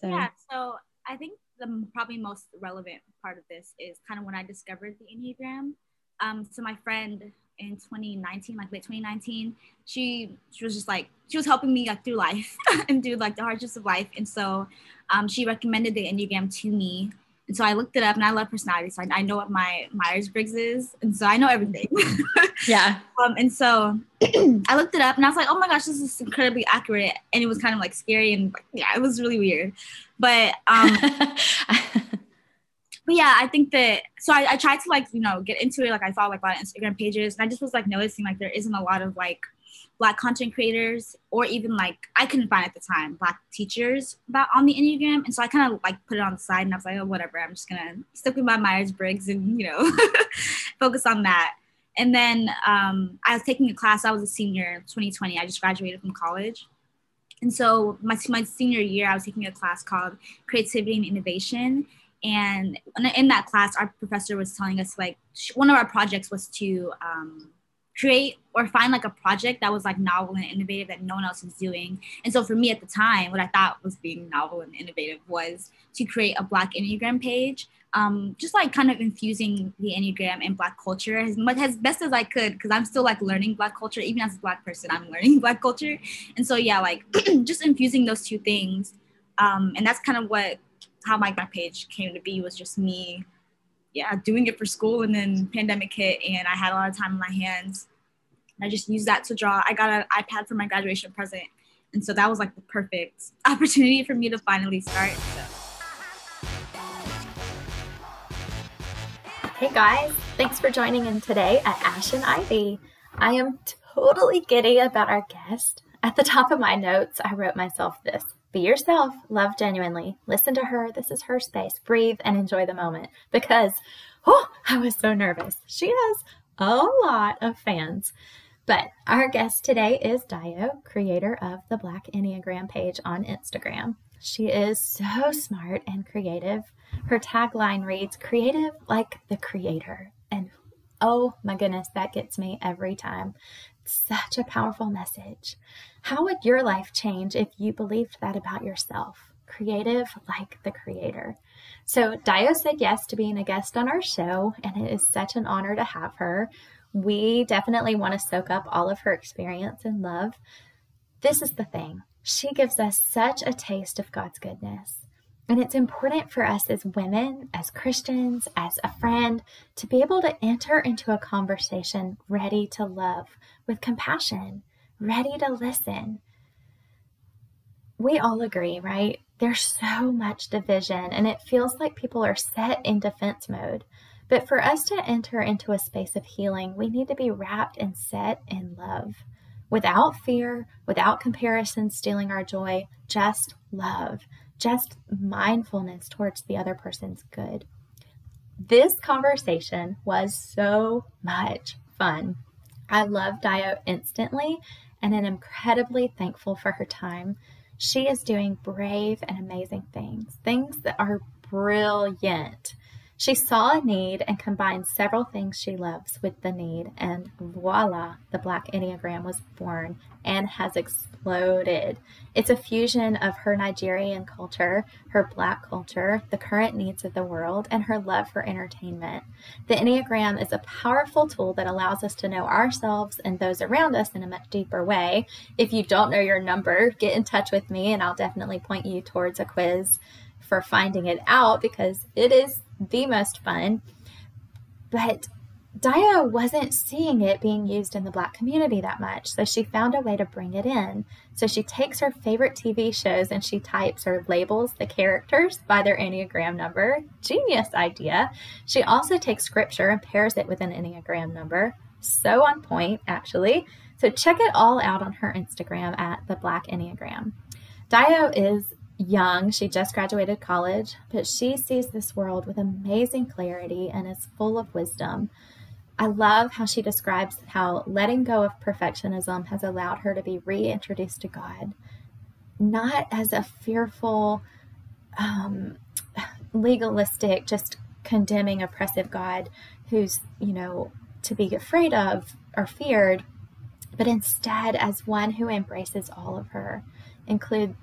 So yeah, so I think the probably most relevant part of this is kind of when I discovered the Enneagram. Um, so my friend in 2019, like late 2019, she she was just like she was helping me like through life and through like the hardships of life, and so um, she recommended the Enneagram to me. And so I looked it up, and I love personality, so I, I know what my Myers Briggs is, and so I know everything. yeah. Um, and so I looked it up, and I was like, "Oh my gosh, this is incredibly accurate," and it was kind of like scary, and yeah, it was really weird. But um, but yeah, I think that so I, I tried to like you know get into it. Like I saw like a lot of Instagram pages, and I just was like noticing like there isn't a lot of like black content creators or even like I couldn't find at the time black teachers about on the Enneagram. And so I kind of like put it on the side and I was like, oh whatever, I'm just gonna stick with my Myers Briggs and you know focus on that. And then um, I was taking a class, I was a senior 2020. I just graduated from college. And so my, my senior year, I was taking a class called Creativity and Innovation. And in that class, our professor was telling us like one of our projects was to um, create or find like a project that was like novel and innovative that no one else was doing. And so for me at the time, what I thought was being novel and innovative was to create a Black Enneagram page. Um, just like kind of infusing the Enneagram and Black culture as much as best as I could, because I'm still like learning Black culture, even as a Black person, I'm learning Black culture. And so yeah, like just infusing those two things. Um, and that's kind of what how my page came to be was just me yeah doing it for school and then pandemic hit and i had a lot of time on my hands and i just used that to draw i got an ipad for my graduation present and so that was like the perfect opportunity for me to finally start so. hey guys thanks for joining in today at ash and ivy i am totally giddy about our guest at the top of my notes i wrote myself this be yourself, love genuinely, listen to her. This is her space. Breathe and enjoy the moment because, oh, I was so nervous. She has a lot of fans. But our guest today is Dayo, creator of the Black Enneagram page on Instagram. She is so smart and creative. Her tagline reads, Creative like the creator. And oh my goodness, that gets me every time. Such a powerful message. How would your life change if you believed that about yourself? Creative like the creator. So, Dayo said yes to being a guest on our show, and it is such an honor to have her. We definitely want to soak up all of her experience and love. This is the thing she gives us such a taste of God's goodness. And it's important for us as women, as Christians, as a friend, to be able to enter into a conversation ready to love with compassion, ready to listen. We all agree, right? There's so much division, and it feels like people are set in defense mode. But for us to enter into a space of healing, we need to be wrapped and set in love without fear, without comparison stealing our joy, just love just mindfulness towards the other person's good. This conversation was so much fun. I love Dayo instantly and am incredibly thankful for her time. She is doing brave and amazing things, things that are brilliant. She saw a need and combined several things she loves with the need, and voila, the Black Enneagram was born and has exploded. It's a fusion of her Nigerian culture, her Black culture, the current needs of the world, and her love for entertainment. The Enneagram is a powerful tool that allows us to know ourselves and those around us in a much deeper way. If you don't know your number, get in touch with me, and I'll definitely point you towards a quiz for finding it out because it is the most fun. But Dayo wasn't seeing it being used in the black community that much, so she found a way to bring it in. So she takes her favorite TV shows and she types or labels the characters by their Enneagram number. Genius idea. She also takes scripture and pairs it with an Enneagram number. So on point, actually. So check it all out on her Instagram at the Black Enneagram. Dayo is young. She just graduated college, but she sees this world with amazing clarity and is full of wisdom. I love how she describes how letting go of perfectionism has allowed her to be reintroduced to God, not as a fearful, um, legalistic, just condemning, oppressive God who's, you know, to be afraid of or feared, but instead as one who embraces all of her, include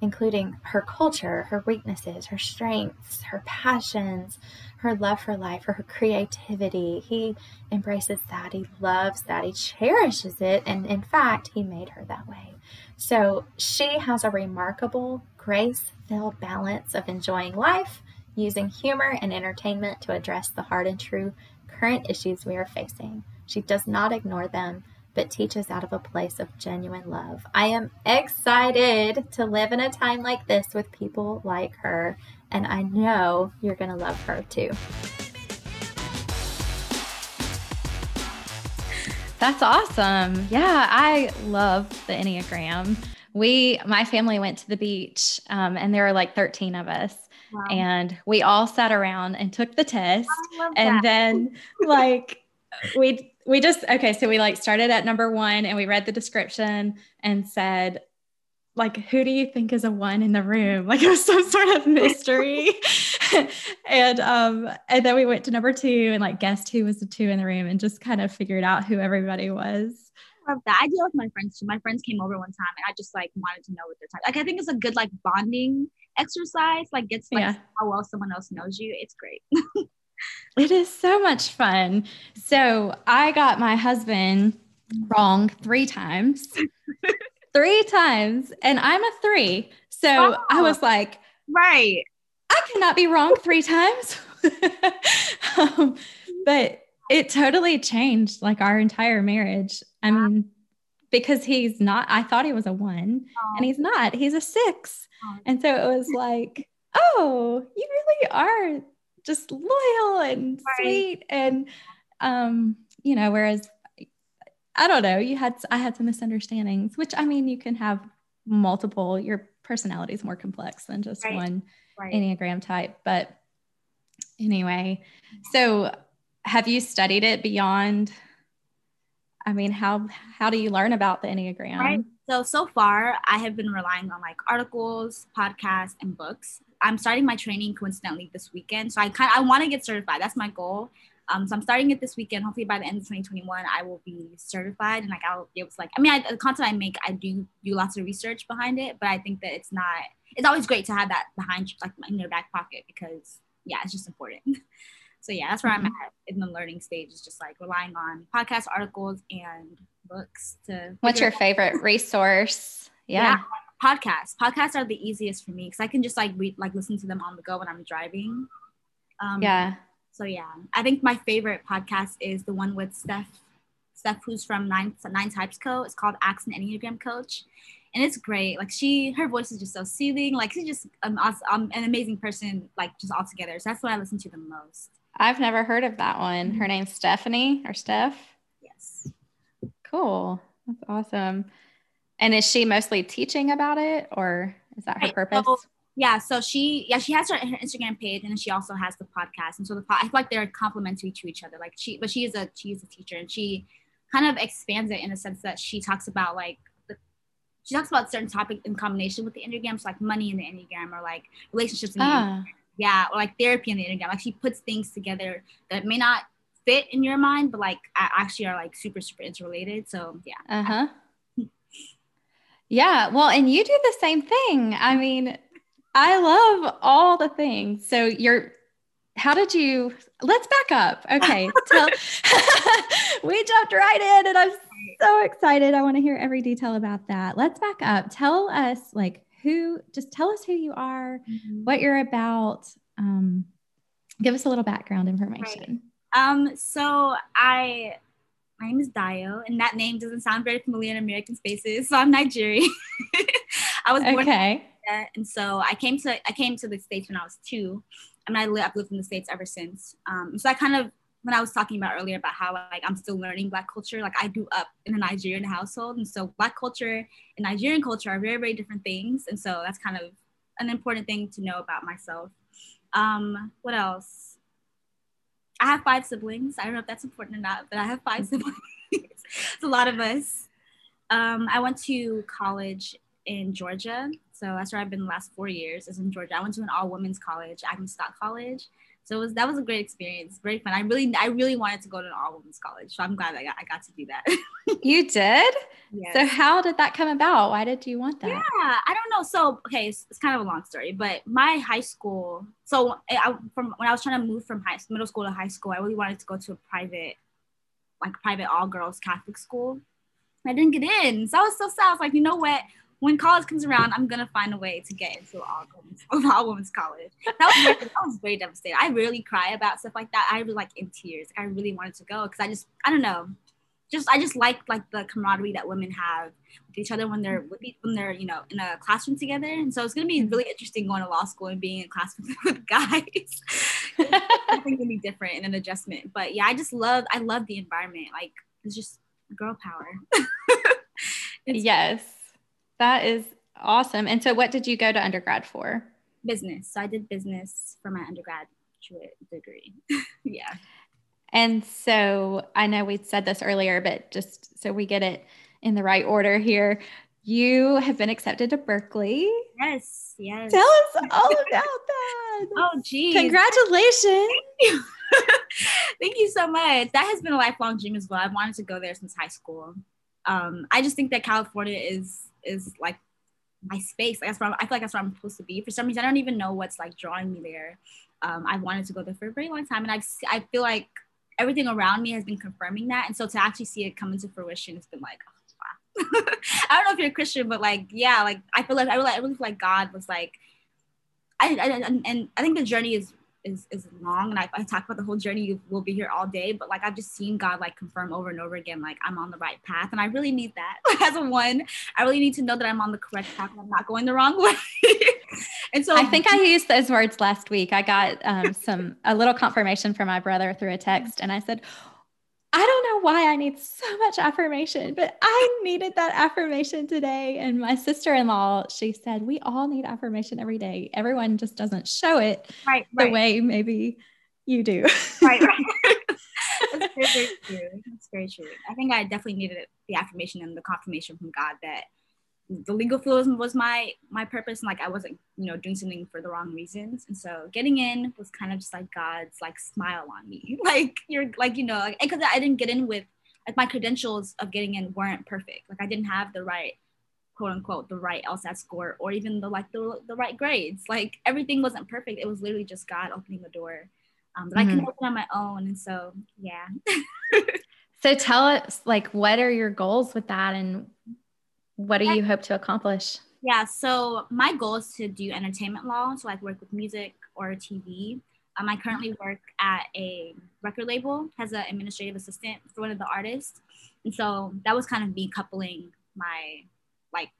including her culture, her weaknesses, her strengths, her passions, her love for life, for her creativity. He embraces that. He loves that. He cherishes it. And in fact, he made her that way. So she has a remarkable, grace filled balance of enjoying life, using humor and entertainment to address the hard and true current issues we are facing. She does not ignore them, but teaches out of a place of genuine love. I am excited to live in a time like this with people like her, and I know you're going to love her too. That's awesome. Yeah, I love the Enneagram. We, my family went to the beach um, and there were like 13 of us. Wow. And we all sat around and took the test. And then, like, we we just okay so we like started at number one and we read the description and said like who do you think is a one in the room like it was some sort of mystery and um and then we went to number two and like guessed who was the two in the room and just kind of figured out who everybody was I love that. I deal with my friends too. My friends came over one time and I just like wanted to know what their type. Like I think it's a good like bonding exercise. Like gets like yeah. how well someone else knows you. It's great. It is so much fun. So I got my husband wrong three times. three times. And I'm a three. So wow. I was like, right. I cannot be wrong three times. um, but it totally changed like our entire marriage. I mean, because he's not, I thought he was a one oh. and he's not, he's a six. Oh. And so it was like, oh, you really are just loyal and right. sweet and um you know whereas i don't know you had i had some misunderstandings which i mean you can have multiple your personality is more complex than just right. one right. enneagram type but anyway so have you studied it beyond i mean how how do you learn about the enneagram right so so far i have been relying on like articles podcasts and books I'm starting my training coincidentally this weekend. So I kind I want to get certified. That's my goal. Um, so I'm starting it this weekend. Hopefully by the end of 2021, I will be certified and like I'll be able to like. I mean, I, the content I make, I do do lots of research behind it, but I think that it's not. It's always great to have that behind like in your back pocket because yeah, it's just important. so yeah, that's where. I'm at in the learning stage. Is just like relying on podcast articles and books to. What's your favorite resource? yeah. yeah podcasts. Podcasts are the easiest for me because I can just like read, like listen to them on the go when I'm driving. Um, yeah. So yeah, I think my favorite podcast is the one with Steph, Steph who's from Nine Nine Types Co. It's called Ask an Enneagram Coach, and it's great. Like she, her voice is just so soothing. Like she's just um, um, an amazing person. Like just all together. So that's what I listen to the most. I've never heard of that one. Her name's Stephanie or Steph. Yes. Cool. That's awesome. And is she mostly teaching about it or is that her right. purpose? So, yeah, so she yeah, she has her, her, Instagram page and then she also has the podcast. And so the pod, I feel like they're complementary to each other. Like she but she is a she is a teacher and she kind of expands it in the sense that she talks about like the, she talks about certain topics in combination with the Enneagram, so like money in the Enneagram or like relationships in the ah. Yeah, or like therapy in the Enneagram. Like she puts things together that may not fit in your mind, but like actually are like super, super interrelated. So yeah. Uh-huh. Yeah. Well, and you do the same thing. I mean, I love all the things. So you're how did you let's back up. Okay. Tell we jumped right in and I'm so excited. I want to hear every detail about that. Let's back up. Tell us like who just tell us who you are, mm-hmm. what you're about. Um, give us a little background information. Right. Um, so I my name is Dayo, and that name doesn't sound very familiar in American spaces. So I'm Nigerian. I was born okay. in and so I came to I came to the states when I was two. Mean, I live, I've lived in the states ever since. Um, so I kind of when I was talking about earlier about how like I'm still learning Black culture, like I grew up in a Nigerian household, and so Black culture and Nigerian culture are very very different things, and so that's kind of an important thing to know about myself. Um, what else? I have five siblings. I don't know if that's important or not, but I have five siblings. it's a lot of us. Um, I went to college in Georgia. So that's where I've been the last four years is in Georgia. I went to an all women's college, Agnes Scott College. So it was that was a great experience, very fun. I really I really wanted to go to an all women's college, so I'm glad I got I got to do that. you did? Yes. So how did that come about? Why did you want that? Yeah, I don't know. So okay, it's, it's kind of a long story, but my high school. So I, from when I was trying to move from high middle school to high school, I really wanted to go to a private, like private all girls Catholic school. I didn't get in, so I was so sad. I was like, you know what? When college comes around, I'm gonna find a way to get into all women's, all women's college. That was very, that was very devastating. I rarely cry about stuff like that. I was like in tears. I really wanted to go because I just I don't know, just I just like like the camaraderie that women have with each other when they're with when they're you know in a classroom together. And so it's gonna be really interesting going to law school and being in class with, with guys. I think it'll be different and an adjustment. But yeah, I just love I love the environment. Like it's just girl power. yes that is awesome. And so, what did you go to undergrad for? Business. So, I did business for my undergraduate degree. yeah. And so, I know we said this earlier, but just so we get it in the right order here, you have been accepted to Berkeley. Yes, yes. Tell us all about that. oh, geez. Congratulations. Thank you. Thank you so much. That has been a lifelong dream as well. I've wanted to go there since high school. Um, I just think that California is is like my space. Like that's where I'm, I feel like that's where I'm supposed to be. For some reason, I don't even know what's like drawing me there. Um, I've wanted to go there for a very long time, and I've I feel like everything around me has been confirming that. And so to actually see it come into fruition, it's been like, oh, wow. I don't know if you're a Christian, but like, yeah, like I feel like I really, I really feel like God was like, I, I and I think the journey is is is long and I, I talk about the whole journey we'll be here all day but like i've just seen god like confirm over and over again like i'm on the right path and i really need that. As a one i really need to know that i'm on the correct path and i'm not going the wrong way. And so i think i used those words last week. I got um, some a little confirmation from my brother through a text and i said I don't know why I need so much affirmation, but I needed that affirmation today. And my sister in law, she said, We all need affirmation every day. Everyone just doesn't show it right, the right. way maybe you do. right, right. That's very, very true. That's very true. I think I definitely needed the affirmation and the confirmation from God that the legal field was my my purpose and like I wasn't you know doing something for the wrong reasons. And so getting in was kind of just like God's like smile on me. Like you're like you know like because I didn't get in with like my credentials of getting in weren't perfect. Like I didn't have the right quote unquote the right LSAT score or even the like the, the right grades. Like everything wasn't perfect. It was literally just God opening the door um, that mm-hmm. I can open on my own. And so yeah. So tell us like what are your goals with that and what do you hope to accomplish? Yeah, so my goal is to do entertainment law, so like work with music or TV. Um, I currently work at a record label as an administrative assistant for one of the artists, and so that was kind of me coupling my like.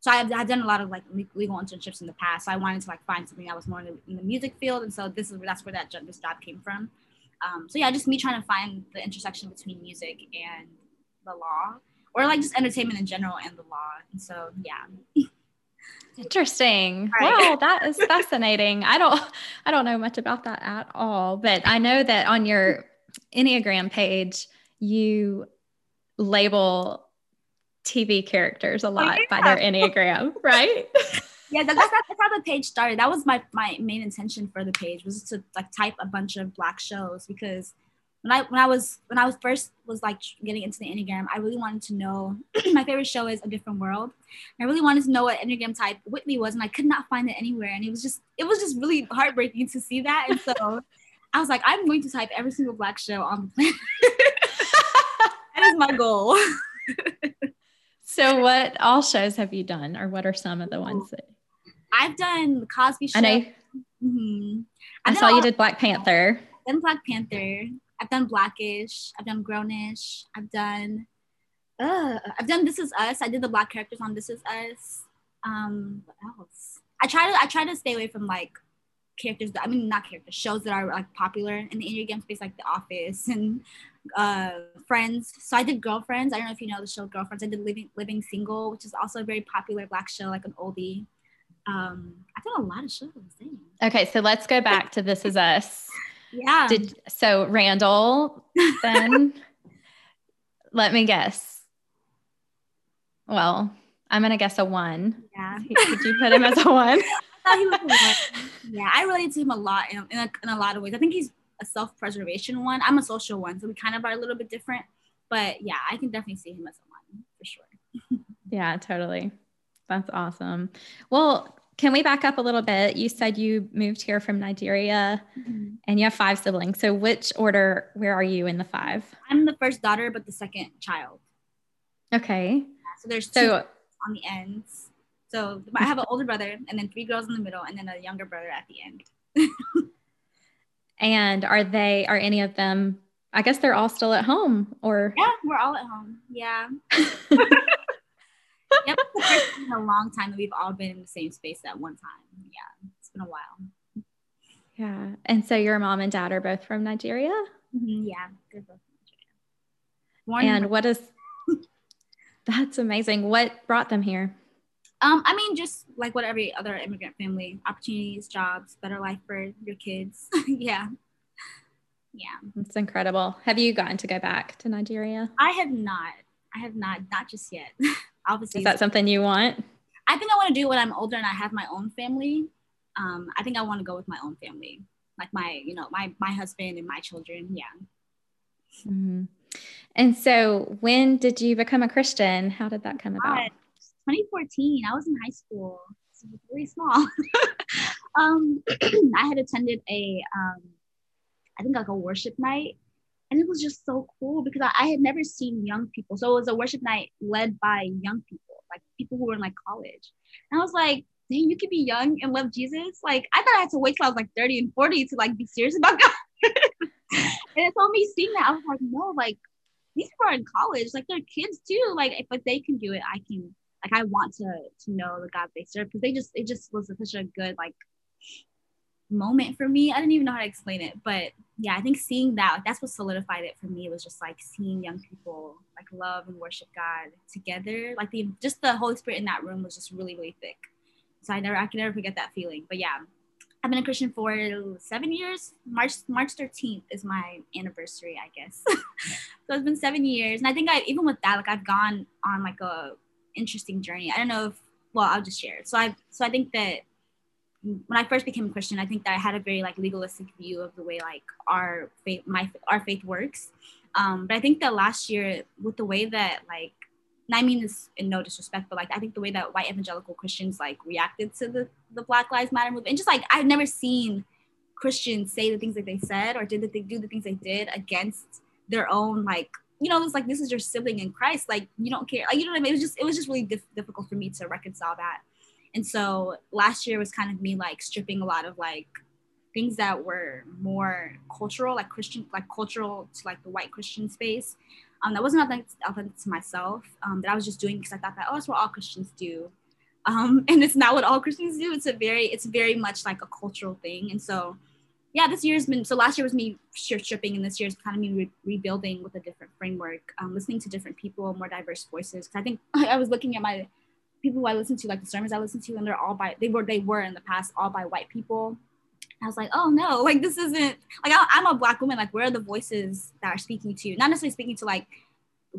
So I've, I've done a lot of like legal internships in the past. So I wanted to like find something that was more in the, in the music field, and so this is that's where that this job came from. Um, so yeah, just me trying to find the intersection between music and the law or like just entertainment in general and the law. And so yeah. Interesting. Right. Wow, that is fascinating. I don't I don't know much about that at all, but I know that on your Enneagram page you label TV characters a lot by their Enneagram, right? yeah, that's, that's, that's how the page started. That was my my main intention for the page was to like type a bunch of black shows because when I when I was when I was first was like getting into the Enneagram, I really wanted to know my favorite show is A Different World. I really wanted to know what Enneagram type Whitley was, and I could not find it anywhere. And it was just it was just really heartbreaking to see that. And so I was like, I'm going to type every single black show on the planet. that is my goal. so what all shows have you done, or what are some of the ones that I've done the Cosby Show. And I. Mm-hmm. I saw all- you did Black Panther. Then Black Panther. I've done Blackish. I've done Grownish. I've done. Uh, I've done This Is Us. I did the black characters on This Is Us. Um, what else? I try to I try to stay away from like characters that I mean not characters shows that are like popular in the Enneagram space like The Office and uh, Friends. So I did Girlfriends. I don't know if you know the show Girlfriends. I did Living Living Single, which is also a very popular black show, like an oldie. Um, I've done a lot of shows. Dang. Okay, so let's go back to This Is Us. Yeah. Did so Randall then let me guess. Well, I'm gonna guess a one. Yeah. Did you put him as a one? I thought he was yeah, I relate to him a lot in, in, a, in a lot of ways. I think he's a self-preservation one. I'm a social one, so we kind of are a little bit different. But yeah, I can definitely see him as a one for sure. yeah, totally. That's awesome. Well, can we back up a little bit? You said you moved here from Nigeria mm-hmm. and you have five siblings. So, which order, where are you in the five? I'm the first daughter, but the second child. Okay. So, there's two so, on the ends. So, I have an older brother and then three girls in the middle and then a younger brother at the end. and are they, are any of them, I guess they're all still at home or? Yeah, we're all at home. Yeah. yep, it's been a long time that we've all been in the same space at one time. Yeah, it's been a while. Yeah, and so your mom and dad are both from Nigeria. Mm-hmm. Yeah, they're both from Nigeria. and what is? that's amazing. What brought them here? Um, I mean, just like what every other immigrant family, opportunities, jobs, better life for your kids. yeah. Yeah. It's incredible. Have you gotten to go back to Nigeria? I have not. I have not, not just yet. Obviously is that something you want? I think i want to do when i'm older and i have my own family. Um, i think i want to go with my own family. Like my you know my my husband and my children yeah. Mm-hmm. and so when did you become a christian? How did that come about? 2014 i was in high school. So it was really small. Um, i had attended a um, I think like a worship night and it was just so cool because I, I, had never seen young people. So it was a worship night led by young people, like people who were in like college. And I was like, dang, you could be young and love Jesus. Like I thought I had to wait till I was like 30 and 40 to like be serious about God. and it's told me seeing that, I was like, no, like these people are in college, like they're kids too. Like if, if they can do it, I can like I want to to know the God they serve because they just it just was such a good like moment for me. I didn't even know how to explain it, but yeah, I think seeing that, that's what solidified it for me. It was just like seeing young people like love and worship God together. Like the just the Holy Spirit in that room was just really, really thick. So I never, I can never forget that feeling. But yeah, I've been a Christian for seven years. March March 13th is my anniversary, I guess. so it's been seven years, and I think I even with that, like I've gone on like a interesting journey. I don't know if well, I'll just share. So I so I think that when I first became a Christian, I think that I had a very like legalistic view of the way like our faith, my our faith works. Um, but I think that last year, with the way that like, I mean this in no disrespect, but like I think the way that white evangelical Christians like reacted to the the Black Lives Matter movement, and just like I've never seen Christians say the things that they said or did that they do the things they did against their own like you know it's like this is your sibling in Christ, like you don't care, like you know what I mean. It was just it was just really dif- difficult for me to reconcile that. And so last year was kind of me like stripping a lot of like things that were more cultural, like Christian, like cultural to like the white Christian space. Um, that wasn't authentic, authentic to myself. Um, that I was just doing because I thought that oh, that's what all Christians do, um, and it's not what all Christians do. It's a very, it's very much like a cultural thing. And so, yeah, this year's been so. Last year was me stripping, and this year's kind of me re- rebuilding with a different framework, um, listening to different people, more diverse voices. Because I think I was looking at my people who I listen to, like the sermons I listen to, and they're all by they were they were in the past all by white people. I was like, oh no, like this isn't like I, I'm a black woman. Like where are the voices that are speaking to? You? Not necessarily speaking to like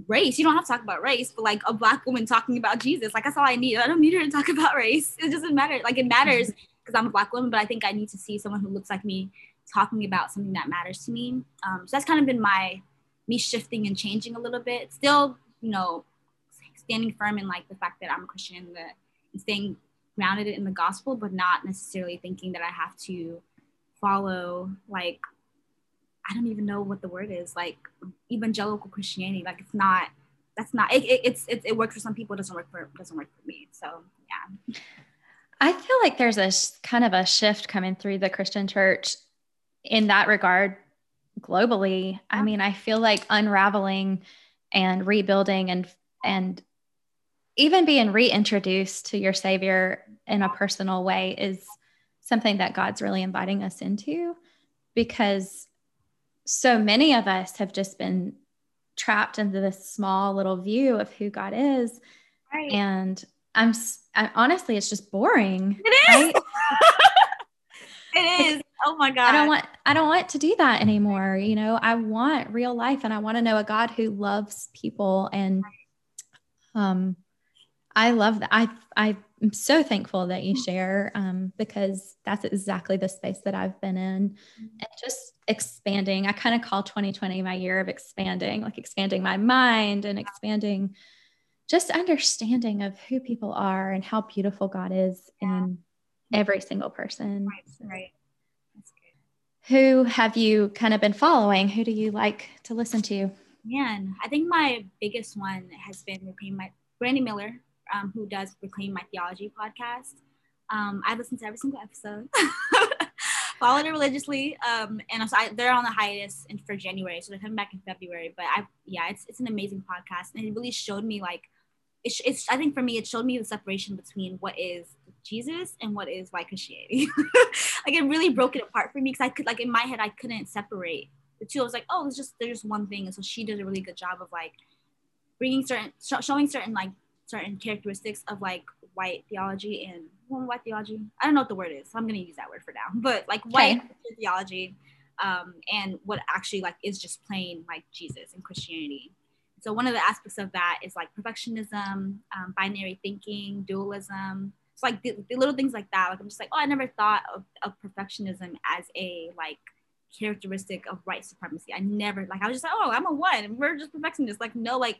race. You don't have to talk about race, but like a black woman talking about Jesus. Like that's all I need. I don't need her to talk about race. It doesn't matter. Like it matters because I'm a black woman, but I think I need to see someone who looks like me talking about something that matters to me. Um, so that's kind of been my me shifting and changing a little bit. Still, you know, standing firm in like the fact that I'm a Christian and, the, and staying grounded in the gospel, but not necessarily thinking that I have to follow like I don't even know what the word is like evangelical Christianity. Like it's not that's not it, it it's it, it works for some people, it doesn't work for doesn't work for me. So yeah. I feel like there's a kind of a shift coming through the Christian church in that regard globally. I mean, I feel like unraveling and rebuilding and and even being reintroduced to your Savior in a personal way is something that God's really inviting us into because so many of us have just been trapped into this small little view of who God is. Right. And I'm I, honestly, it's just boring. It is. Right? it is. Oh my God. I don't want I don't want to do that anymore. You know, I want real life and I want to know a God who loves people and um I love that. I I'm so thankful that you share um, because that's exactly the space that I've been in, mm-hmm. and just expanding. I kind of call 2020 my year of expanding, like expanding my mind and expanding just understanding of who people are and how beautiful God is yeah. in every single person. Right. Right. Who have you kind of been following? Who do you like to listen to? Man, I think my biggest one has been Brandi Miller, um, who does Reclaim My Theology podcast. Um, I listened to every single episode, followed it religiously, um, and so I, they're on the hiatus in, for January, so they're coming back in February. But I, yeah, it's it's an amazing podcast, and it really showed me like, it's, it's I think for me it showed me the separation between what is Jesus and what is white Christianity. like it really broke it apart for me because I could like in my head I couldn't separate the two. I was like, oh, it's just there's just one thing, and so she did a really good job of like bringing certain sh- showing certain like certain characteristics of like white theology and well, white theology. I don't know what the word is, so I'm gonna use that word for now. But like white okay. theology, um, and what actually like is just plain like Jesus and Christianity. So one of the aspects of that is like perfectionism, um, binary thinking, dualism. It's like the, the, little things like that. Like I'm just like, oh, I never thought of, of perfectionism as a like characteristic of white supremacy. I never like I was just like, oh, I'm a one, we're just perfectionists. Like no, like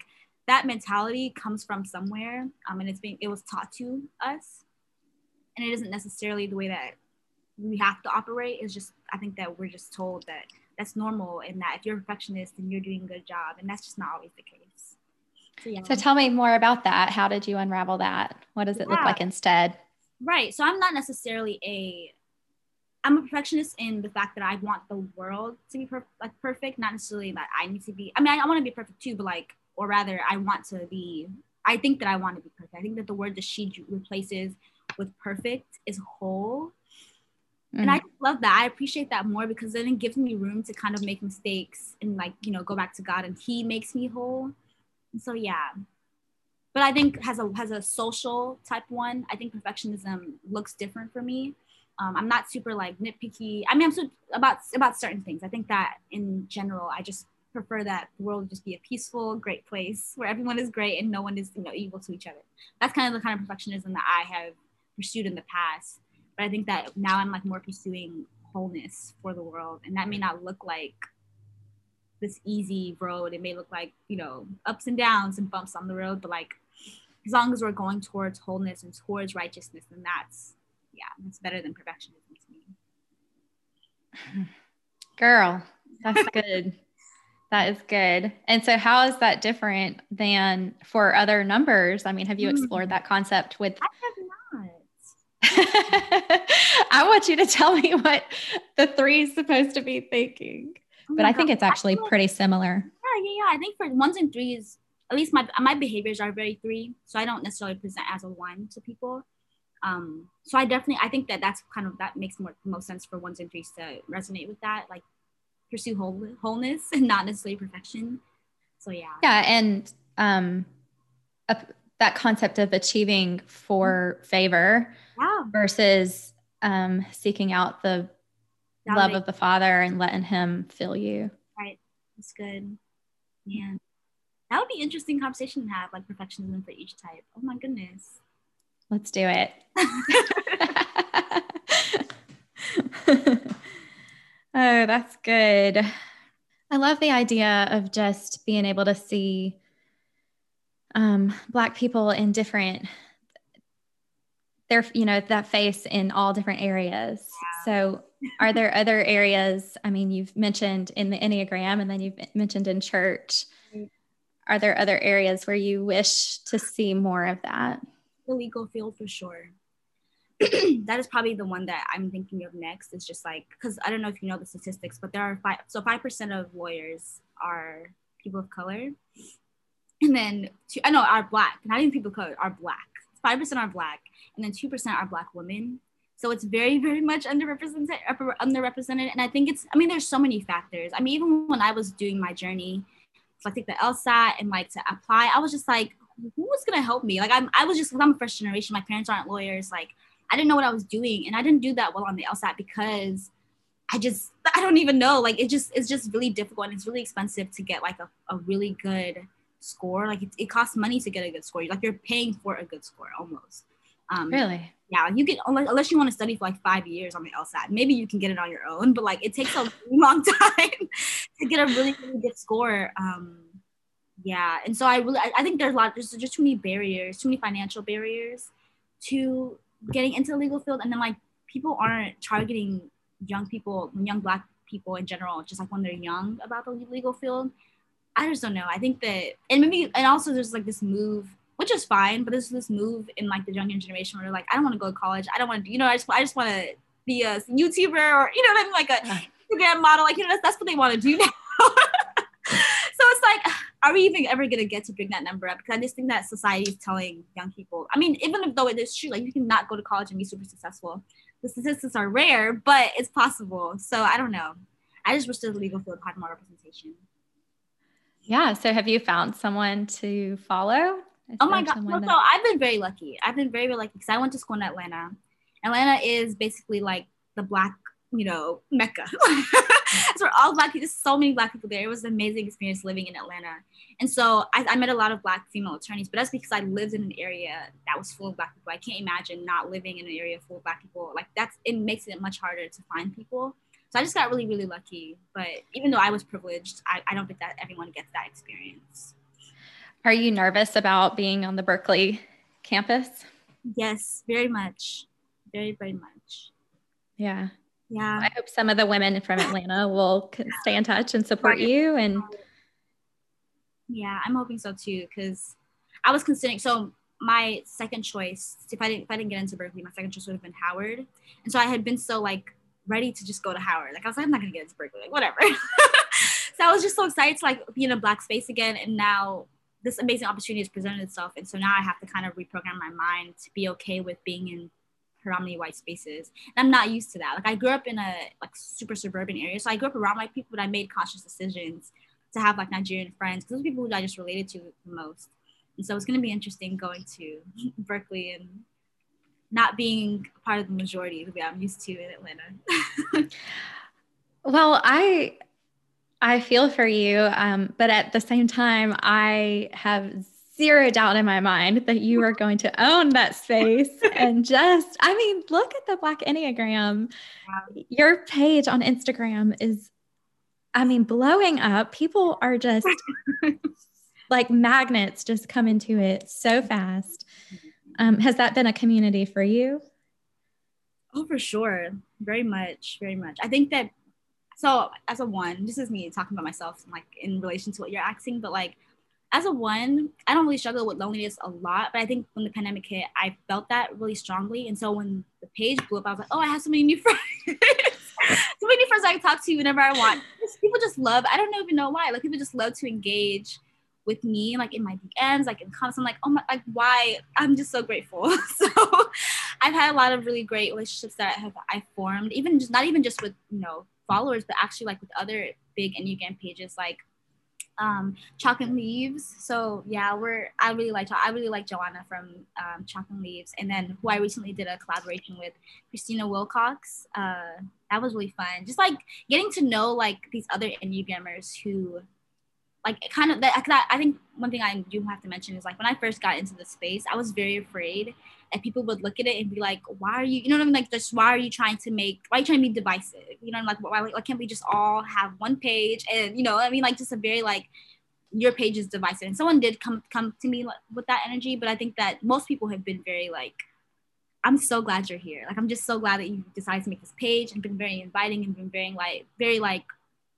that mentality comes from somewhere, um, and it's being it was taught to us, and it isn't necessarily the way that we have to operate. It's just I think that we're just told that that's normal, and that if you're a perfectionist, then you're doing a good job, and that's just not always the case. So, yeah. so tell me more about that. How did you unravel that? What does it yeah. look like instead? Right. So I'm not necessarily a I'm a perfectionist in the fact that I want the world to be per- like perfect, not necessarily that I need to be. I mean, I, I want to be perfect too, but like, or rather, I want to be. I think that I want to be perfect. I think that the word that she replaces with perfect is whole, mm. and I love that. I appreciate that more because then it gives me room to kind of make mistakes and like you know go back to God, and He makes me whole. And so yeah, but I think has a has a social type one. I think perfectionism looks different for me um, I'm not super like nitpicky. I mean, I'm so about about certain things. I think that in general, I just prefer that the world just be a peaceful, great place where everyone is great and no one is you know evil to each other. That's kind of the kind of perfectionism that I have pursued in the past. But I think that now I'm like more pursuing wholeness for the world, and that may not look like this easy road. It may look like you know ups and downs and bumps on the road, but like as long as we're going towards wholeness and towards righteousness, then that's yeah, it's better than perfectionism to me. Girl, that's good. That is good. And so, how is that different than for other numbers? I mean, have you explored mm. that concept with? I have not. I want you to tell me what the three is supposed to be thinking. Oh but I think it's actually pretty similar. Yeah, yeah, yeah. I think for ones and threes, at least my my behaviors are very three, so I don't necessarily present as a one to people um so i definitely i think that that's kind of that makes more most sense for ones and threes to resonate with that like pursue whole, wholeness and not necessarily perfection. So yeah. Yeah and um a, that concept of achieving for favor wow. versus um seeking out the love of the father and letting him fill you. Right. That's good. Yeah that would be interesting conversation to have like perfectionism for each type. Oh my goodness. Let's do it. oh, that's good. I love the idea of just being able to see um, Black people in different, their, you know, that face in all different areas. Yeah. So, are there other areas? I mean, you've mentioned in the Enneagram and then you've mentioned in church. Are there other areas where you wish to see more of that? the legal field for sure. that is probably the one that I'm thinking of next. Is just like because I don't know if you know the statistics, but there are five. So five percent of lawyers are people of color, and then two, I know are black. Not even people of color are black. Five percent are black, and then two percent are black women. So it's very, very much underrepresented, underrepresented. And I think it's, I mean, there's so many factors. I mean, even when I was doing my journey, so I take the LSAT and like to apply, I was just like, who was gonna help me? Like I'm I was just I'm a first generation. My parents aren't lawyers. Like I didn't know what I was doing, and I didn't do that well on the LSAT because I just I don't even know. Like it just it's just really difficult and it's really expensive to get like a, a really good score. Like it, it costs money to get a good score. Like you're paying for a good score almost. Um, really? Yeah, you can unless, unless you want to study for like five years on the LSAT. Maybe you can get it on your own, but like it takes a long time to get a really really good score. Um, yeah, and so I really I, I think there's a lot there's just too many barriers, too many financial barriers to getting into the legal field, and then like people aren't targeting young people, young Black people in general, just like when they're young about the legal field. I just don't know. I think that, and maybe, and also there's like this move, which is fine, but there's this move in like the younger generation where they're like, I don't want to go to college. I don't want to, you know, I just, I just want to be a YouTuber or, you know what I mean? Like a Instagram model. Like, you know, that's, that's what they want to do now. So it's like, are we even ever going to get to bring that number up? Because I just think that society is telling young people, I mean, even though it is true, like you cannot go to college and be super successful. The statistics are rare, but it's possible. So I don't know. I just wish the legal field had more representation. Yeah. So have you found someone to follow? Is oh my God. Well, that- so I've been very lucky. I've been very, very lucky because I went to school in Atlanta. Atlanta is basically like the black, you know, mecca. Where all black people, there's so many black people there. It was an amazing experience living in Atlanta. And so I, I, met a lot of black female attorneys, but that's because I lived in an area that was full of black people. I can't imagine not living in an area full of black people. Like that's, it makes it much harder to find people. So I just got really, really lucky. But even though I was privileged, I, I don't think that everyone gets that experience. Are you nervous about being on the Berkeley campus? Yes, very much. Very, very much. Yeah. Yeah. I hope some of the women from Atlanta will stay in touch and support you. And yeah, I'm hoping so too. Cause I was considering, so my second choice, if I didn't, if I didn't get into Berkeley, my second choice would have been Howard. And so I had been so like ready to just go to Howard. Like I was like, I'm not gonna get into Berkeley, like whatever. so I was just so excited to like be in a black space again. And now this amazing opportunity has presented itself. And so now I have to kind of reprogram my mind to be okay with being in predominantly white spaces. And I'm not used to that. Like I grew up in a like super suburban area. So I grew up around white people, but I made conscious decisions to have like Nigerian friends because those people who I just related to the most. And so it's gonna be interesting going to Berkeley and not being part of the majority the way I'm used to in Atlanta. well, I I feel for you, um, but at the same time, I have zero doubt in my mind that you are going to own that space and just I mean, look at the Black Enneagram. Wow. Your page on Instagram is I mean, blowing up. People are just like magnets just come into it so fast. Um, has that been a community for you? Oh, for sure. Very much, very much. I think that so as a one, this is me talking about myself like in relation to what you're asking, but like as a one, I don't really struggle with loneliness a lot, but I think when the pandemic hit, I felt that really strongly. And so when the page blew up, I was like, oh, I have so many new friends. so many friends I can talk to whenever I want. People just love, I don't even know why. Like people just love to engage with me, like in my DMs, like in comments. I'm like, oh my, like why? I'm just so grateful. so I've had a lot of really great relationships that have I formed, even just not even just with you know followers, but actually like with other big Enneagram pages like um, Chalk and Leaves. So yeah, we're I really like I really like Joanna from um, Chalk and Leaves, and then who I recently did a collaboration with, Christina Wilcox. Uh, that was really fun. Just like getting to know like these other Enneagrammers who like kind of that, I think one thing I do have to mention is like when I first got into the space, I was very afraid that people would look at it and be like, why are you, you know what I mean? Like, just why are you trying to make, why are you trying to be divisive? You know, like, why, why can't we just all have one page? And, you know, I mean, like, just a very like, your page is divisive. And someone did come come to me with that energy, but I think that most people have been very like, I'm so glad you're here. Like, I'm just so glad that you decided to make this page and been very inviting and been very like, very like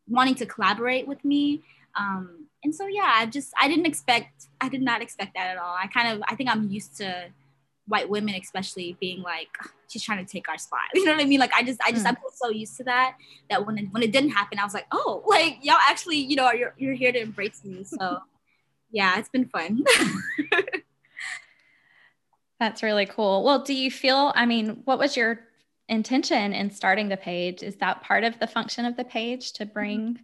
wanting to collaborate with me um, and so yeah, I just I didn't expect I did not expect that at all. I kind of I think I'm used to white women especially being like she's trying to take our spot. You know what i mean? Like i just i just mm. i'm so used to that that when it, when it didn't happen i was like oh like y'all actually you know you're, you're here to embrace me. So yeah it's been fun. That's really cool. Well do you feel i mean what was your intention in starting the page? Is that part of the function of the page to bring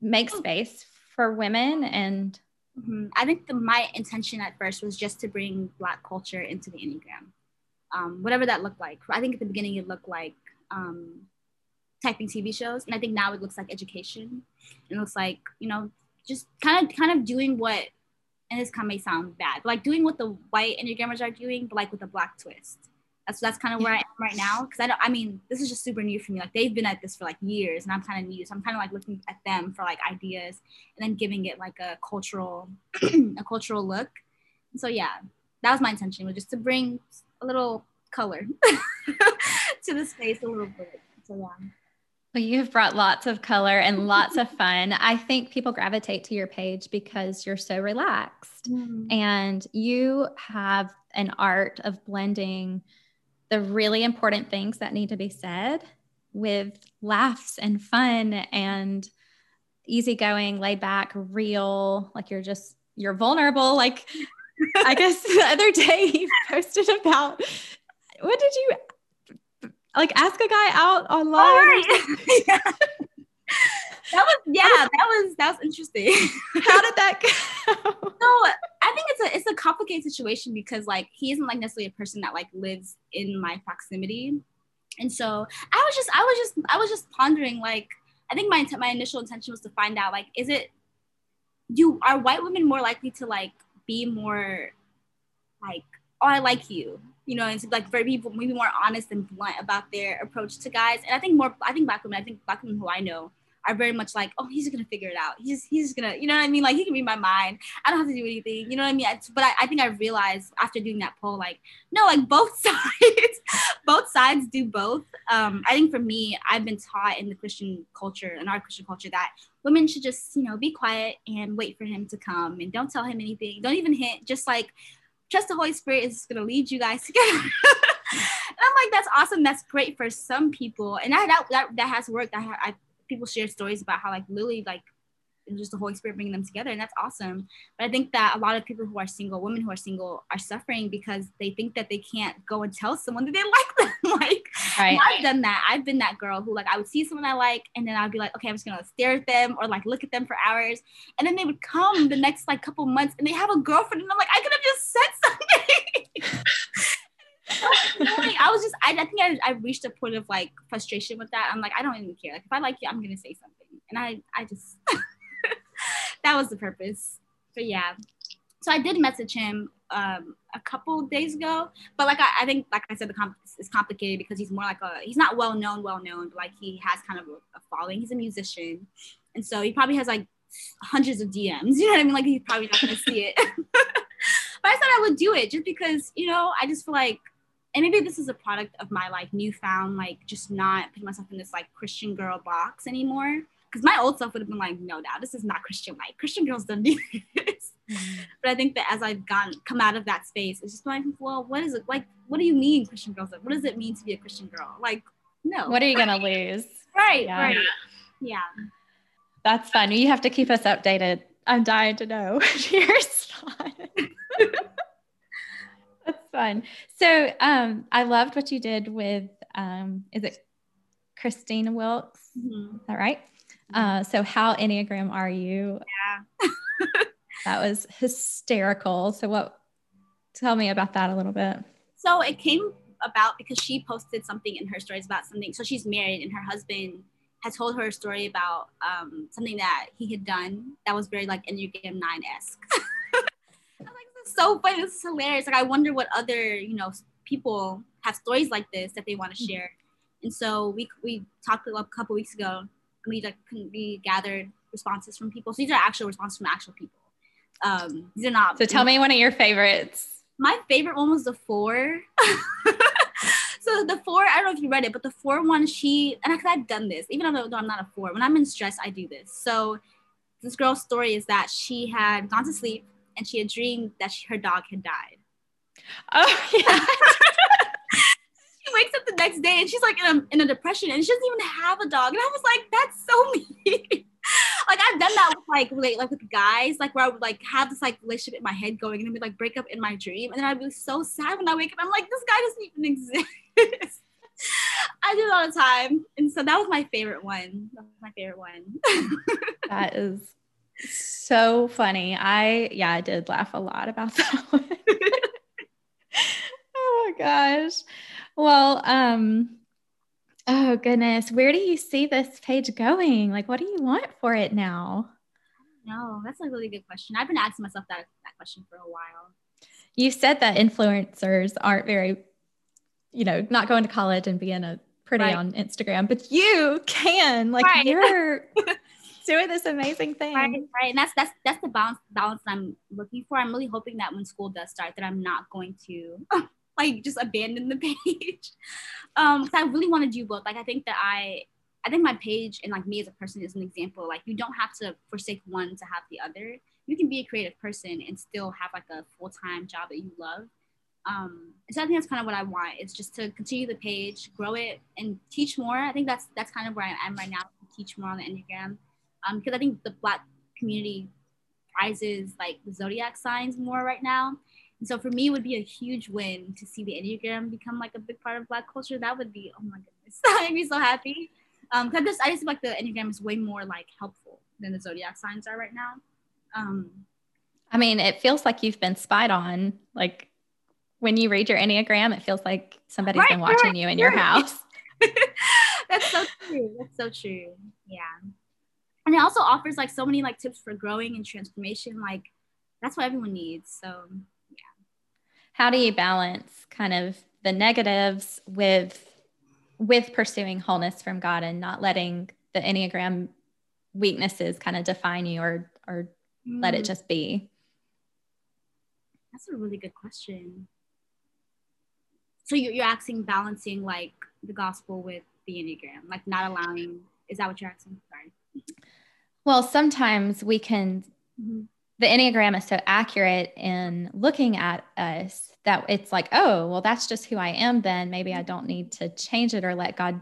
make space for women and mm-hmm. i think the, my intention at first was just to bring black culture into the enneagram um, whatever that looked like i think at the beginning it looked like um, typing tv shows and i think now it looks like education it looks like you know just kind of kind of doing what and this kind of may sound bad, but like doing what the white Enneagrammers are doing, but like with a black twist. That's that's kind of where I am right now. Cause I don't, I mean, this is just super new for me. Like they've been at this for like years and I'm kind of new. So I'm kind of like looking at them for like ideas and then giving it like a cultural, a cultural look. So yeah, that was my intention was just to bring a little color to the space a little bit. So yeah. Well, you've brought lots of color and lots of fun. I think people gravitate to your page because you're so relaxed mm-hmm. and you have an art of blending the really important things that need to be said with laughs and fun and easygoing, laid back, real, like you're just you're vulnerable. Like I guess the other day you posted about what did you like ask a guy out online. Right. yeah. That was yeah, that was that was interesting. How did that go? So I think it's a it's a complicated situation because like he isn't like necessarily a person that like lives in my proximity. And so I was just I was just I was just pondering like I think my my initial intention was to find out like is it do are white women more likely to like be more like oh I like you you know, and like very people maybe more honest and blunt about their approach to guys. And I think more, I think black women, I think black women who I know are very much like, oh, he's gonna figure it out. He's he's gonna, you know what I mean? Like he can read my mind. I don't have to do anything. You know what I mean? But I, I think I realized after doing that poll, like, no, like both sides, both sides do both. Um, I think for me, I've been taught in the Christian culture, in our Christian culture, that women should just, you know, be quiet and wait for him to come and don't tell him anything. Don't even hint. Just like trust the Holy Spirit is to lead you guys together. and I'm like, that's awesome. That's great for some people. And that, that, that, that has worked. I, I, people share stories about how like Lily, like just the Holy Spirit bringing them together, and that's awesome. But I think that a lot of people who are single, women who are single, are suffering because they think that they can't go and tell someone that they like them. like right. I've done that. I've been that girl who like I would see someone I like, and then I'd be like, okay, I'm just gonna stare at them or like look at them for hours, and then they would come the next like couple months and they have a girlfriend, and I'm like, I could have just said something. I was just, I, I think I, I reached a point of like frustration with that. I'm like, I don't even care. Like, if I like you, I'm gonna say something. And I, I just, that was the purpose. But yeah. So I did message him um, a couple days ago, but like I, I think, like I said, the comp- is complicated because he's more like a he's not well known, well known, but like he has kind of a, a following. He's a musician, and so he probably has like hundreds of DMs. You know what I mean? Like he's probably not gonna see it. but I thought I would do it just because you know I just feel like, and maybe this is a product of my like newfound like just not putting myself in this like Christian girl box anymore because my old self would have been like, no, now this is not Christian like Christian girls don't do this. Mm-hmm. But I think that as I've gone come out of that space, it's just like, well, what is it like? What do you mean Christian girls? What does it mean to be a Christian girl? Like, no. What are you gonna lose? Right, yeah. right. Yeah. That's fun. You have to keep us updated. I'm dying to know your fun. Fun. So um I loved what you did with um is it Christina Wilkes? Mm-hmm. Is that right? Uh, so, how Enneagram are you? Yeah. that was hysterical. So, what, tell me about that a little bit. So, it came about because she posted something in her stories about something. So, she's married and her husband had told her a story about um, something that he had done that was very like Enneagram 9 esque. I was like, this is so funny. This is hilarious. Like, I wonder what other, you know, people have stories like this that they want to mm-hmm. share. And so we, we talked a couple weeks ago and we like we gathered responses from people. So these are actual responses from actual people. Um, these are not. So tell me one of your favorites. My favorite one was the four. so the four, I don't know if you read it, but the four one, she and because I've done this, even though I'm not a four, when I'm in stress, I do this. So this girl's story is that she had gone to sleep and she had dreamed that she, her dog had died. Oh yeah. She wakes up the next day and she's like in a, in a depression and she doesn't even have a dog. And I was like, that's so mean. like I've done that with like like, like with guys, like where I would like have this like relationship in my head going and then we like break up in my dream. And then I'd be so sad when I wake up. I'm like, this guy doesn't even exist. I do it all the time. And so that was my favorite one. That was my favorite one. that is so funny. I yeah, I did laugh a lot about that one. oh my gosh. Well, um, oh goodness, where do you see this page going? Like, what do you want for it now? know. That's a really good question. I've been asking myself that that question for a while. You said that influencers aren't very, you know, not going to college and being a pretty right. on Instagram, but you can. Like right. you're doing this amazing thing. Right, right. And that's that's that's the balance balance I'm looking for. I'm really hoping that when school does start that I'm not going to like just abandon the page. um because I really want to do both. Like I think that I I think my page and like me as a person is an example. Like you don't have to forsake one to have the other. You can be a creative person and still have like a full time job that you love. Um, so I think that's kind of what I want. It's just to continue the page, grow it, and teach more. I think that's that's kind of where I am right now. Teach more on the enneagram, um, because I think the Black community prizes like the zodiac signs more right now. And so for me, it would be a huge win to see the enneagram become like a big part of Black culture. That would be oh my goodness, that made me so happy. Um, because just I just feel like the enneagram is way more like helpful than the zodiac signs are right now. Um, I mean, it feels like you've been spied on. Like when you read your enneagram, it feels like somebody's right, been watching right, you in your house. That's so true. That's so true. Yeah. And it also offers like so many like tips for growing and transformation. Like that's what everyone needs. So yeah. How do you balance kind of the negatives with with pursuing wholeness from God and not letting the Enneagram weaknesses kind of define you or or mm. let it mm. just be? That's a really good question. So you're, you're asking balancing like the gospel with the Enneagram, like not allowing, is that what you're asking? Sorry. Well, sometimes we can, mm-hmm. the Enneagram is so accurate in looking at us that it's like, oh, well, that's just who I am, then maybe I don't need to change it or let God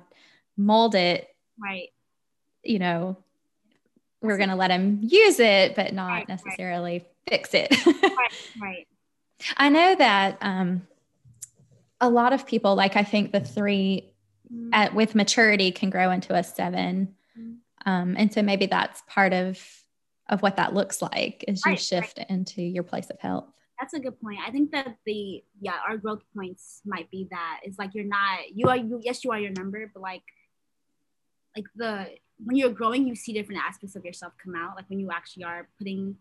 mold it. Right. You know, we're going to let him use it, but not right, necessarily right. fix it. right, right. I know that um, a lot of people, like I think the 3 mm-hmm. at, with maturity can grow into a 7 mm-hmm. Um, and so maybe that's part of of what that looks like as you shift into your place of health that's a good point. I think that the yeah, our growth points might be that it's like you're not you are you yes you are your number, but like like the when you're growing, you see different aspects of yourself come out. Like when you actually are putting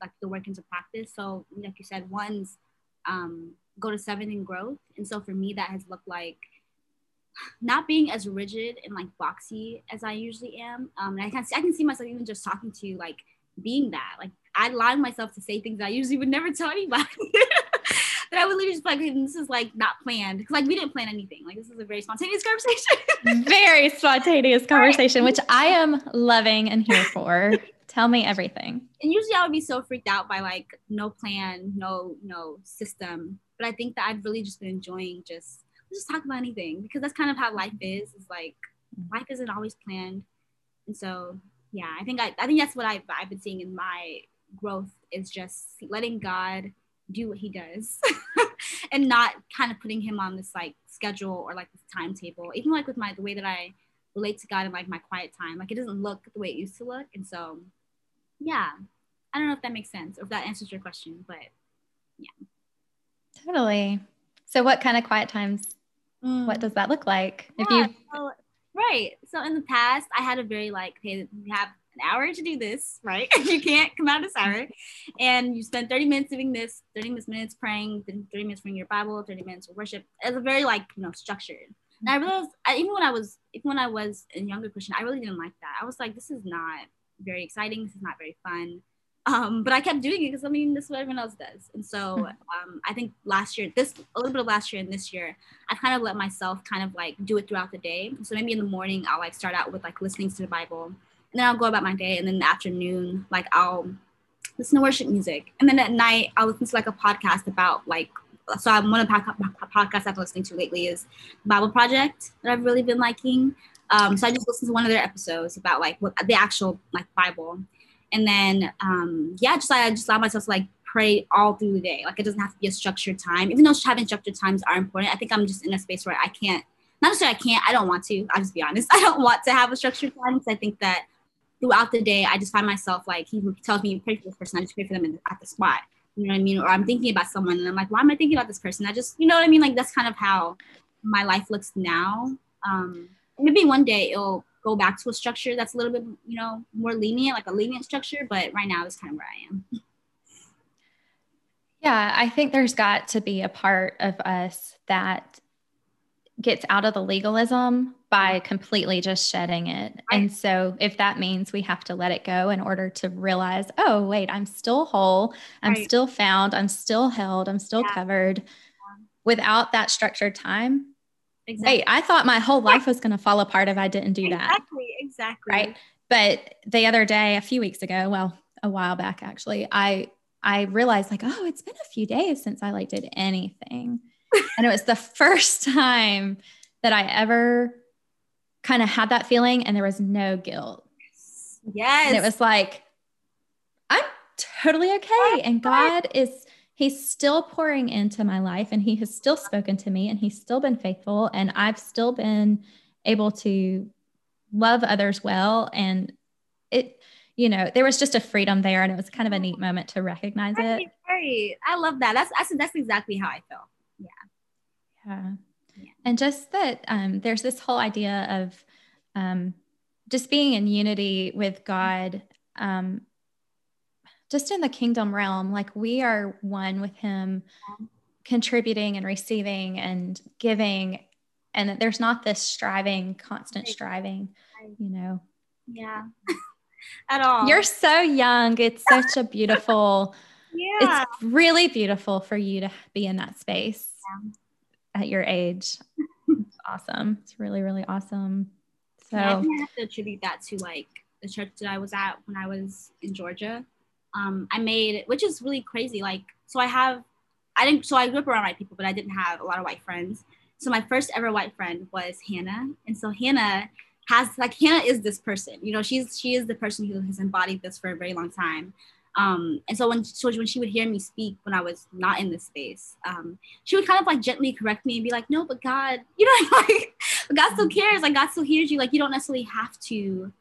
like the work into practice. So like you said, one's um, go to seven in growth, and so for me that has looked like not being as rigid and like boxy as I usually am. Um, and I can see, I can see myself even just talking to like being that like I allowed myself to say things I usually would never tell anybody. that I would literally just be like, hey, this is like not planned. Because like we didn't plan anything. Like this is a very spontaneous conversation. very spontaneous conversation, right. which I am loving and here for. Tell me everything. And usually I would be so freaked out by like no plan, no, no system. But I think that I've really just been enjoying just just talk about anything because that's kind of how life mm-hmm. is. Is like mm-hmm. life isn't always planned. And so yeah, I think I, I think that's what I've, I've been seeing in my growth is just letting God do what he does and not kind of putting him on this like schedule or like this timetable. Even like with my the way that I relate to God in like my quiet time, like it doesn't look the way it used to look. And so yeah. I don't know if that makes sense or if that answers your question, but yeah. Totally. So what kind of quiet times mm. what does that look like? Yeah, if you so, right. So in the past I had a very like, okay, we have an hour to do this, right? you can't come out of this hour. And you spend 30 minutes doing this, 30 minutes praying, then 30 minutes reading your Bible, 30 minutes of worship. It's a very like, you know, structured. And I realized I, even when I was even when I was a younger Christian, I really didn't like that. I was like, this is not very exciting. This is not very fun. Um, but I kept doing it because I mean, this is what everyone else does. And so hmm. um, I think last year, this a little bit of last year and this year, I kind of let myself kind of like do it throughout the day. So maybe in the morning, I'll like start out with like listening to the Bible and then I'll go about my day. And then in the afternoon, like I'll listen to worship music. And then at night, I'll listen to like a podcast about like, so I'm one of the podcasts I've been listening to lately is Bible Project that I've really been liking. Um, so I just listened to one of their episodes about like what the actual like Bible. And then, um, yeah, just I just allow myself to like pray all through the day. Like it doesn't have to be a structured time, even though having structured times are important. I think I'm just in a space where I can't, not say I can't, I don't want to. I'll just be honest. I don't want to have a structured time because I think that throughout the day, I just find myself like he tells me pray for this person, I just pray for them in, at the spot. You know what I mean? Or I'm thinking about someone and I'm like, why am I thinking about this person? I just, you know what I mean? Like that's kind of how my life looks now. Um, maybe one day it'll go back to a structure that's a little bit, you know, more lenient, like a lenient structure. But right now, is kind of where I am. Yeah, I think there's got to be a part of us that gets out of the legalism by mm-hmm. completely just shedding it. Right. And so if that means we have to let it go in order to realize, oh, wait, I'm still whole, I'm right. still found, I'm still held, I'm still yeah. covered yeah. without that structured time. Exactly. Wait, I thought my whole life was going to fall apart if I didn't do that. Exactly, exactly. Right. But the other day, a few weeks ago, well, a while back actually, I I realized like, oh, it's been a few days since I like did anything. and it was the first time that I ever kind of had that feeling and there was no guilt. Yes. And it was like, I'm totally okay. And God is, He's still pouring into my life and He has still spoken to me and He's still been faithful. And I've still been able to love others well. And it, you know, there was just a freedom there and it was kind of a neat moment to recognize right, it. Right. I love that. That's, that's, that's exactly how I feel. Yeah. Yeah. And just that um, there's this whole idea of um, just being in unity with God, um, just in the kingdom realm, like we are one with Him, contributing and receiving and giving. And that there's not this striving, constant striving, you know. Yeah. At all. You're so young. It's such a beautiful, yeah. It's really beautiful for you to be in that space. Yeah at your age. it's awesome. It's really, really awesome. So yeah, I think I have to attribute that to like the church that I was at when I was in Georgia. Um, I made, which is really crazy. Like, so I have, I didn't, so I grew up around white people, but I didn't have a lot of white friends. So my first ever white friend was Hannah. And so Hannah has, like, Hannah is this person, you know, she's, she is the person who has embodied this for a very long time. Um, and so when so when she would hear me speak when I was not in this space, um, she would kind of like gently correct me and be like, "No, but God, you know, like God still cares. Like God still hears you. Like you don't necessarily have to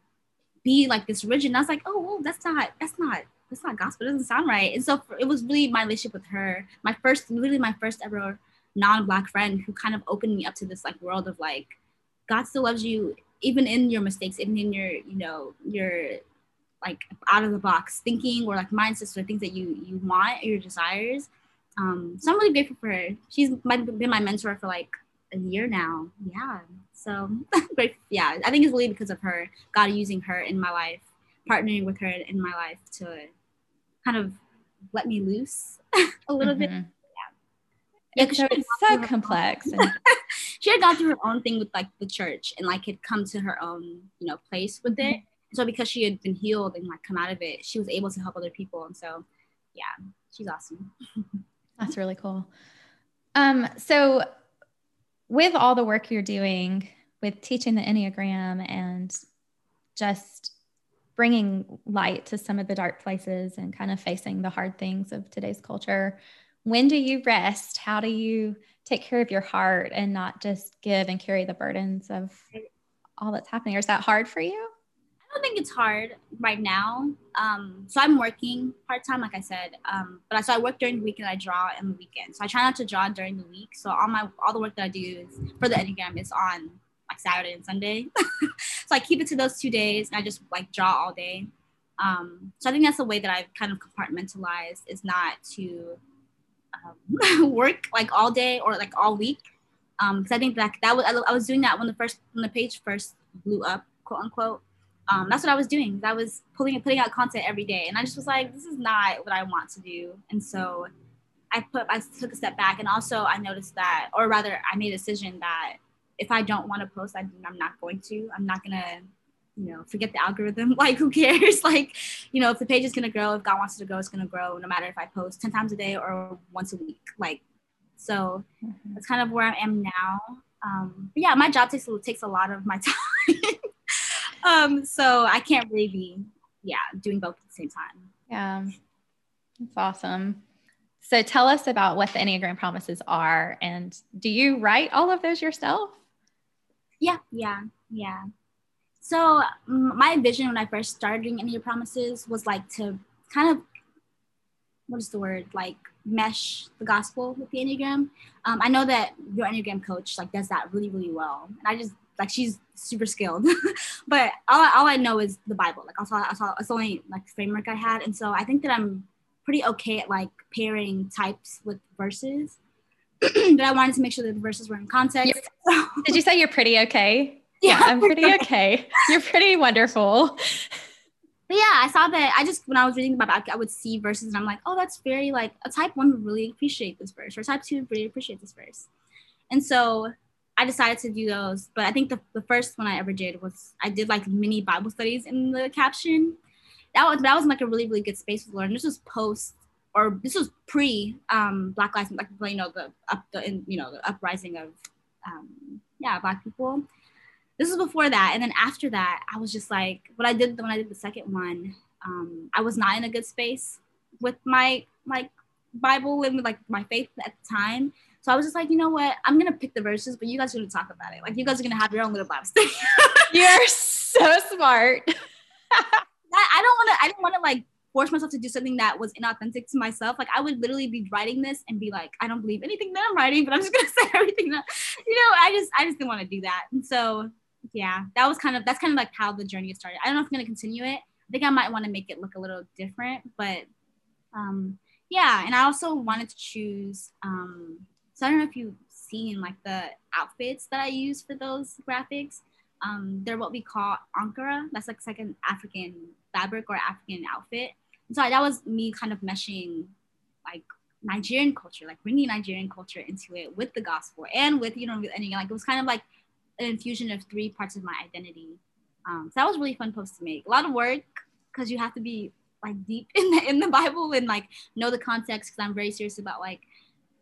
be like this rigid." And I was like, "Oh, well, that's not that's not that's not gospel. It doesn't sound right." And so it was really my relationship with her, my first, literally my first ever non-black friend who kind of opened me up to this like world of like God still loves you even in your mistakes, even in your you know your like out of the box thinking or like mindsets or things that you you want your desires um so i'm really grateful for her she's been my mentor for like a year now yeah so grateful yeah i think it's really because of her god using her in my life partnering with her in my life to kind of let me loose a little mm-hmm. bit yeah, it's so complex and- she had gone through her own thing with like the church and like had come to her own you know place with mm-hmm. it so because she had been healed and like come out of it, she was able to help other people. And so, yeah, she's awesome. That's really cool. Um, so with all the work you're doing with teaching the Enneagram and just bringing light to some of the dark places and kind of facing the hard things of today's culture, when do you rest? How do you take care of your heart and not just give and carry the burdens of all that's happening? Or is that hard for you? I don't think it's hard right now. Um, so I'm working part time, like I said. Um, but I, so I work during the week and I draw in the weekend. So I try not to draw during the week. So all my all the work that I do is for the Enneagram is on like Saturday and Sunday. so I keep it to those two days and I just like draw all day. Um, so I think that's the way that I've kind of compartmentalized is not to um, work like all day or like all week. Um, because I think that that was I, was doing that when the first when the page first blew up, quote unquote um, that's what I was doing. I was pulling putting out content every day, and I just was like, this is not what I want to do. And so I put I took a step back, and also I noticed that, or rather, I made a decision that if I don't want to post, I, I'm not going to. I'm not gonna, you know, forget the algorithm. Like, who cares? like, you know, if the page is gonna grow, if God wants it to grow, it's gonna grow, no matter if I post ten times a day or once a week. Like, so mm-hmm. that's kind of where I am now. Um, but yeah, my job takes takes a lot of my time um, so I can't really be, yeah, doing both at the same time. Yeah, that's awesome. So tell us about what the Enneagram promises are, and do you write all of those yourself? Yeah, yeah, yeah. So my vision when I first started doing Enneagram promises was like to kind of what is the word like mesh the gospel with the enneagram um, i know that your enneagram coach like does that really really well and i just like she's super skilled. but all, all I know is the Bible. Like I saw, I saw it's the only like framework I had, and so I think that I'm pretty okay at like pairing types with verses. But I wanted to make sure that the verses were in context. Did you say you're pretty okay? Yeah, I'm pretty okay. You're pretty wonderful. But yeah, I saw that. I just when I was reading the Bible, I would see verses, and I'm like, oh, that's very like a type one would really appreciate this verse, or type two would really appreciate this verse. And so I decided to do those. But I think the, the first one I ever did was I did like mini Bible studies in the caption. That was that was like a really really good space to learn. This was post or this was pre um, Black Lives Matter, like you know the up the in, you know the uprising of um, yeah Black people. This was before that, and then after that, I was just like when I did when I did the second one, um, I was not in a good space with my like Bible and like my faith at the time. So I was just like, you know what? I'm gonna pick the verses, but you guys are gonna talk about it. Like you guys are gonna have your own little Bible study. You're so smart. I don't want to. I didn't want to like force myself to do something that was inauthentic to myself. Like I would literally be writing this and be like, I don't believe anything that I'm writing, but I'm just gonna say everything that, you know. I just, I just didn't want to do that. And so, yeah, that was kind of that's kind of like how the journey started. I don't know if I'm gonna continue it. I think I might want to make it look a little different, but um, yeah. And I also wanted to choose um, so I don't know if you've seen like the outfits that I use for those graphics. Um, they're what we call Ankara. That's like, like an African fabric or African outfit. So that was me kind of meshing like Nigerian culture, like bringing Nigerian culture into it with the gospel and with, you know, with any, like it was kind of like an infusion of three parts of my identity. Um, so that was really fun post to make. A lot of work because you have to be like deep in the in the Bible and like know the context because I'm very serious about like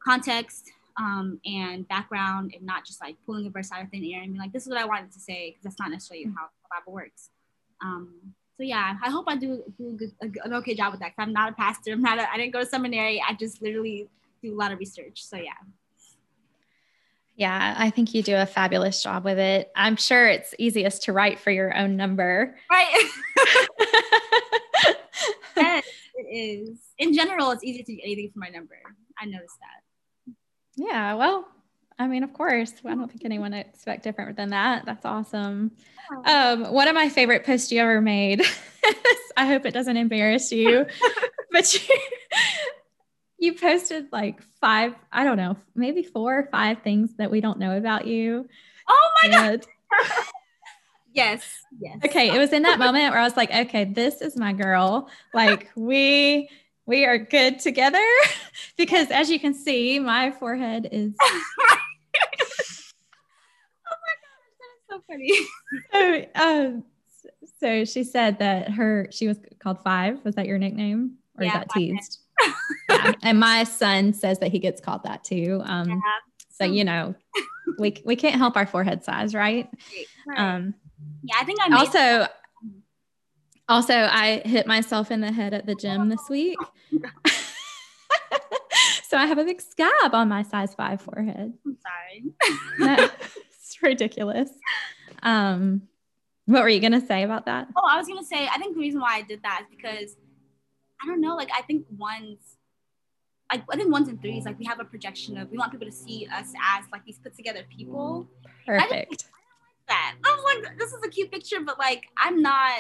context um, and background and not just like pulling a verse out of thin air and being like, this is what I wanted to say, because that's not necessarily how the Bible works. Um, so yeah, I hope I do, do an okay job with that. Cause I'm not a pastor. I'm not. A, I didn't go to seminary. I just literally do a lot of research. So yeah. Yeah, I think you do a fabulous job with it. I'm sure it's easiest to write for your own number. Right. yes, it is. In general, it's easy to do anything for my number. I noticed that. Yeah, well, I mean, of course, I don't think anyone expect different than that. That's awesome. Um, one of my favorite posts you ever made. I hope it doesn't embarrass you, but you, you posted like five, I don't know, maybe four or five things that we don't know about you. Oh my and, God. yes. Yes. Okay. It was in that moment where I was like, okay, this is my girl. Like we we are good together because as you can see, my forehead is. oh my gosh, that is so funny. so, um, so she said that her she was called Five. Was that your nickname, or yeah, that teased? yeah. And my son says that he gets called that too. Um, yeah. So you know, we we can't help our forehead size, right? right. Um, yeah, I think I also. Also, I hit myself in the head at the gym this week. so I have a big scab on my size five forehead. I'm sorry. Ridiculous. Um, what were you gonna say about that? Oh, I was gonna say I think the reason why I did that is because I don't know, like I think ones like I think ones and threes, like we have a projection of we want people to see us as like these put together people. Perfect. I, like that. I was like, this is a cute picture, but like I'm not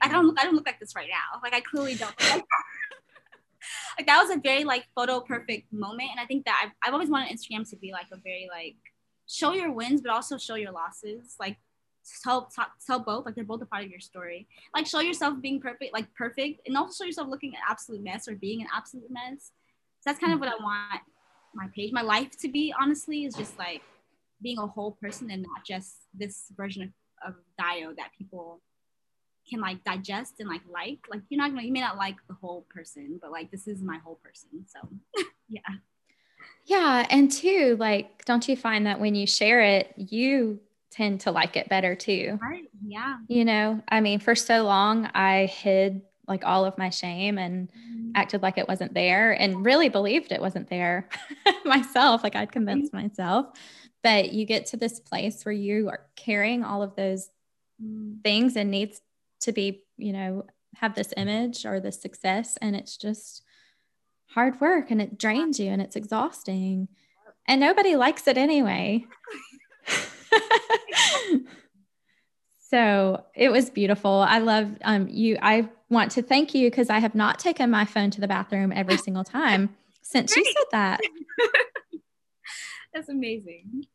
I don't look I don't look like this right now. Like I clearly don't like that. like that was a very like photo perfect moment. And I think that I've, I've always wanted Instagram to be like a very like show your wins, but also show your losses. Like tell, tell, tell both, like they're both a part of your story. Like show yourself being perfect, like perfect, and also show yourself looking an absolute mess or being an absolute mess. So that's kind of what I mm-hmm. want my page, my life to be, honestly, is just like being a whole person and not just this version of, of Dayo that people can like digest and like like like you're not gonna you may not like the whole person but like this is my whole person so yeah yeah and two like don't you find that when you share it you tend to like it better too right yeah you know i mean for so long i hid like all of my shame and mm-hmm. acted like it wasn't there and really believed it wasn't there myself like i'd convinced myself but you get to this place where you are carrying all of those mm. things and needs to be, you know, have this image or this success. And it's just hard work and it drains you and it's exhausting. And nobody likes it anyway. so it was beautiful. I love um, you. I want to thank you because I have not taken my phone to the bathroom every single time since you said that. That's amazing.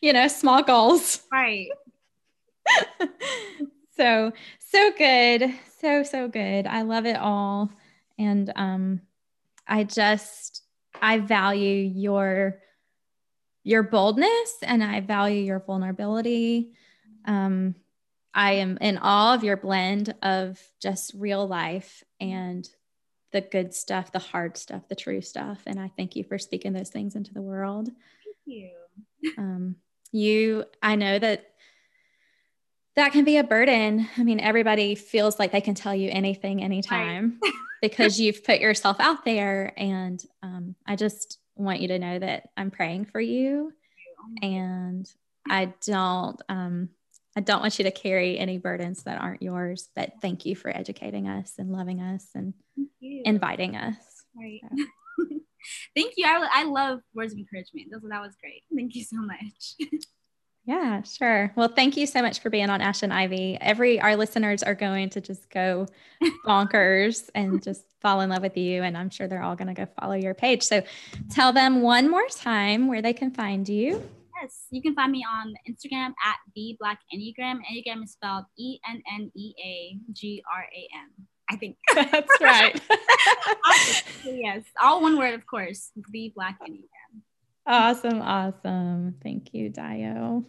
you know, small goals. Right. so, so good. So, so good. I love it all. And um, I just, I value your your boldness and I value your vulnerability. Um, I am in awe of your blend of just real life and the good stuff, the hard stuff, the true stuff. And I thank you for speaking those things into the world. Thank you. Um, you, I know that that can be a burden. I mean, everybody feels like they can tell you anything anytime right. because you've put yourself out there. And um, I just want you to know that I'm praying for you. And I don't, um, I don't want you to carry any burdens that aren't yours, but thank you for educating us and loving us and inviting us. Right. So. thank you. I, I love words of encouragement. That was, that was great. Thank you so much. Yeah, sure. Well, thank you so much for being on Ash and Ivy. Every our listeners are going to just go bonkers and just fall in love with you, and I'm sure they're all going to go follow your page. So, tell them one more time where they can find you. Yes, you can find me on Instagram at the Black Enneagram. Enneagram is spelled E N N E A G R A M. I think that's right. yes, all one word, of course. The Black Enneagram. Awesome. Awesome. Thank you, Dayo.